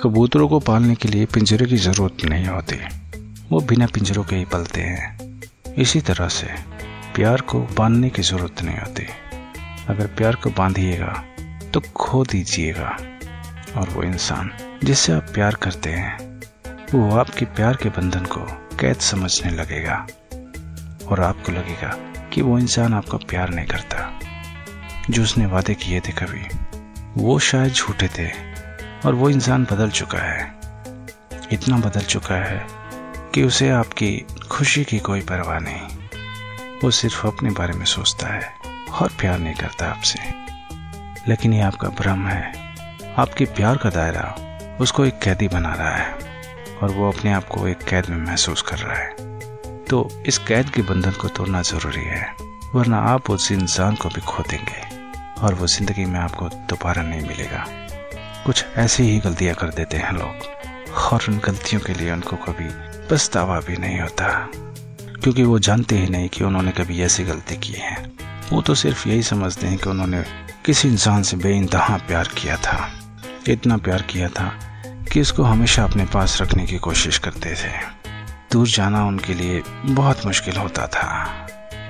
कबूतरों को पालने के लिए पिंजरे की ज़रूरत नहीं होती। वो बिना पिंजरों के ही पलते हैं। इसी तरह से प्यार को बांधने की ज़रूरत नहीं होती। अगर प्यार को बांधिएगा तो खो दीजिएगा। और वो इंसान जिससे आप प्यार करते हैं, वो आपके प्यार के बंधन को कैद समझने लगेगा। और आपको लगेगा कि वो इंसान आपका प्यार नहीं करता। जो उसने वादे किए थे कभी, वो शायद झूठे थे। और वो इंसान बदल चुका है। इतना बदल चुका है कि उसे आपकी खुशी की कोई परवाह नहीं। वो सिर्फ़ अपने बारे में सोचता है और प्यार नहीं करता आपसे। लेकिन ये आपका भ्रम है। आपके प्यार का दायरा उसको एक कैदी बना रहा है और वो अपने आप को एक कैद में महसूस कर रहा है। तो इस कैद के बंधन को तोड़ना ज़रूरी है, वरना आप उस इंसान को भी खो देंगे और वो ज़िंदगी में आपको दोबारा नहीं मिलेगा। कुछ ऐसी ही गलतियाँ कर देते हैं लोग। और उन गलतियों के लिए उनको कभी पछतावा भी नहीं होता। क्योंकि वो जानते ही नहीं कि उन्होंने कभी ऐसी गलती की है। वो तो सिर्फ़ यही समझते हैं कि उन्होंने किसी इंसान से बेइंतहा प्यार किया था। इतना प्यार किया था कि उसको हमेशा अपने पास रखने की कोशिश करते थे। दूर जाना उनके लिए बहुत मुश्किल होता था।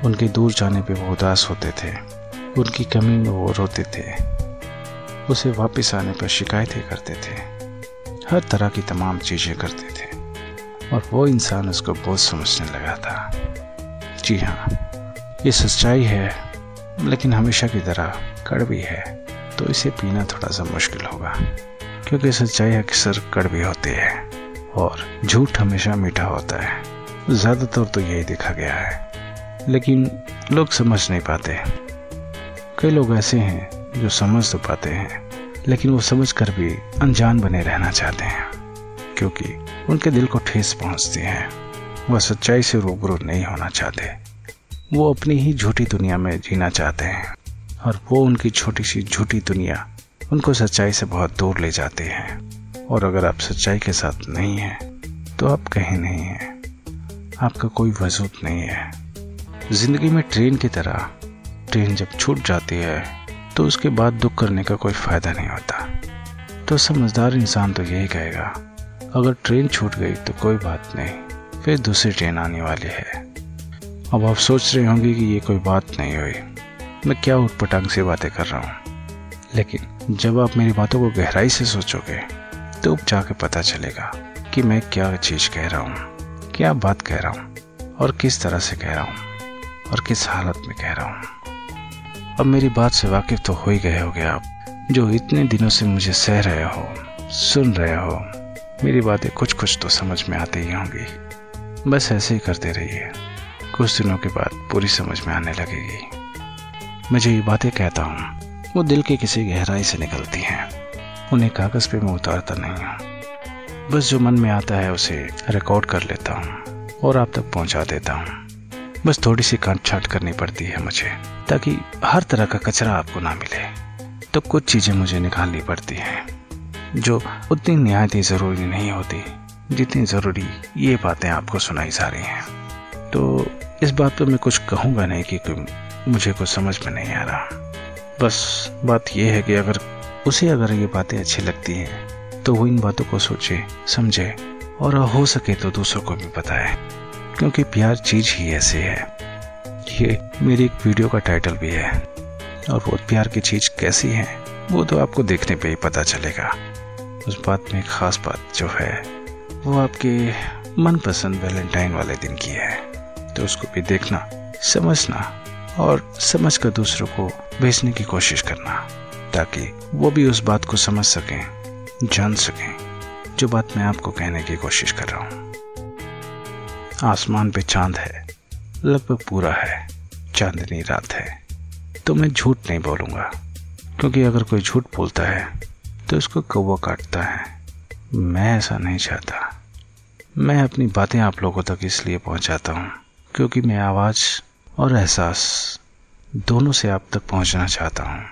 उनके दूर जाने पे वो उदास होते थे। उनकी कमी में वो रोते थे। उसे वापस आने पर शिकायतें करते थे। हर तरह की तमाम चीज़ें करते थे। और वो इंसान उसको बहुत समझने लगा था। जी हाँ ये सच्चाई है, लेकिन हमेशा की तरह कड़वी है तो इसे पीना थोड़ा सा मुश्किल होगा, क्योंकि सच्चाई अक्सर कड़वी होती है, और झूठ हमेशा मीठा होता है। ज़्यादातर तो यही देखा गया है, लेकिन लोग समझ नहीं पाते। कई लोग ऐसे हैं जो समझ तो पाते हैं, लेकिन वो समझ कर भी अनजान बने रहना चाहते हैं, क्योंकि उनके दिल को ठेस पहुँचती है। वह सच्चाई से रूबरू नहीं होना चाहते। वो अपनी ही झूठी दुनिया में जीना चाहते हैं, और वो उनकी छोटी सी झूठी दुनिया उनको सच्चाई से बहुत दूर ले जाती है। और अगर आप सच्चाई के साथ नहीं हैं तो आप कहीं नहीं हैं। आपका कोई वजूद नहीं है। ज़िंदगी में ट्रेन की तरह, ट्रेन जब छूट जाती है तो उसके बाद दुख करने का कोई फ़ायदा नहीं होता। तो समझदार इंसान तो यही कहेगा, अगर ट्रेन छूट गई तो कोई बात नहीं, फिर दूसरी ट्रेन आने वाली है। अब आप सोच रहे होंगे कि ये कोई बात नहीं हुई। मैं क्या उठपटांग से बातें कर रहा हूँ? लेकिन जब आप मेरी बातों को गहराई से सोचोगे तो जाके पता चलेगा कि मैं क्या चीज़ कह रहा हूँ, क्या बात कह रहा हूँ, और किस तरह से कह रहा हूँ, और किस हालत में कह रहा हूँ। अब मेरी बात से वाकिफ तो हो ही गए होगे आप, जो इतने दिनों से मुझे सह रहे हो, सुन रहे हो। मेरी बातें कुछ कुछ तो समझ में आती ही होंगी। बस ऐसे ही करते रहिए। कुछ दिनों के बाद पूरी समझ में आने लगेगी। मैं जो ये बातें कहता हूँ, वो दिल की किसी गहराई से निकलती हैं। उन्हें कागज़ पे मैं उतारता नहीं हूँ। बस जो मन में आता है उसे रिकॉर्ड कर लेता हूँ और आप तक पहुँचा देता हूँ। बस थोड़ी सी काट छाट करनी पड़ती है मुझे, ताकि हर तरह का कचरा आपको ना मिले। तो कुछ चीज़ें मुझे निकालनी पड़ती हैं, जो उतनी निहायत ही ज़रूरी नहीं होती, जितनी ज़रूरी ये बातें आपको सुनाई जा रही हैं। तो इस बात पर मैं कुछ कहूँगा नहीं कि मुझे कुछ समझ में नहीं आ रहा। बस बात यह है कि अगर उसे अगर ये बातें अच्छी लगती हैं तो वो इन बातों को सोचे, समझे, और हो सके तो दूसरों को भी बताए। क्योंकि प्यार चीज़ ही ऐसी है। ये मेरी एक वीडियो का टाइटल भी है। और वो प्यार की चीज़ कैसी है, वो तो आपको देखने पे ही पता चलेगा। उस बात में खास बात जो है, वो आपके मनपसंद वैलेंटाइन वाले दिन की है। तो उसको भी देखना, समझना और समझ कर दूसरों को भेजने की कोशिश करना, ताकि वो भी उस बात को समझ सकें, जान सकें, जो बात मैं आपको कहने की कोशिश कर रहा हूँ। आसमान पे चाँद है, लगभग पूरा है, चांदनी रात है। तो मैं झूठ नहीं बोलूँगा, क्योंकि अगर कोई झूठ बोलता है तो उसको कौवा काटता है। मैं ऐसा नहीं चाहता। मैं अपनी बातें आप लोगों तक इसलिए पहुंचाता हूँ, क्योंकि मैं आवाज़ और एहसास दोनों से आप तक पहुँचना चाहता हूँ।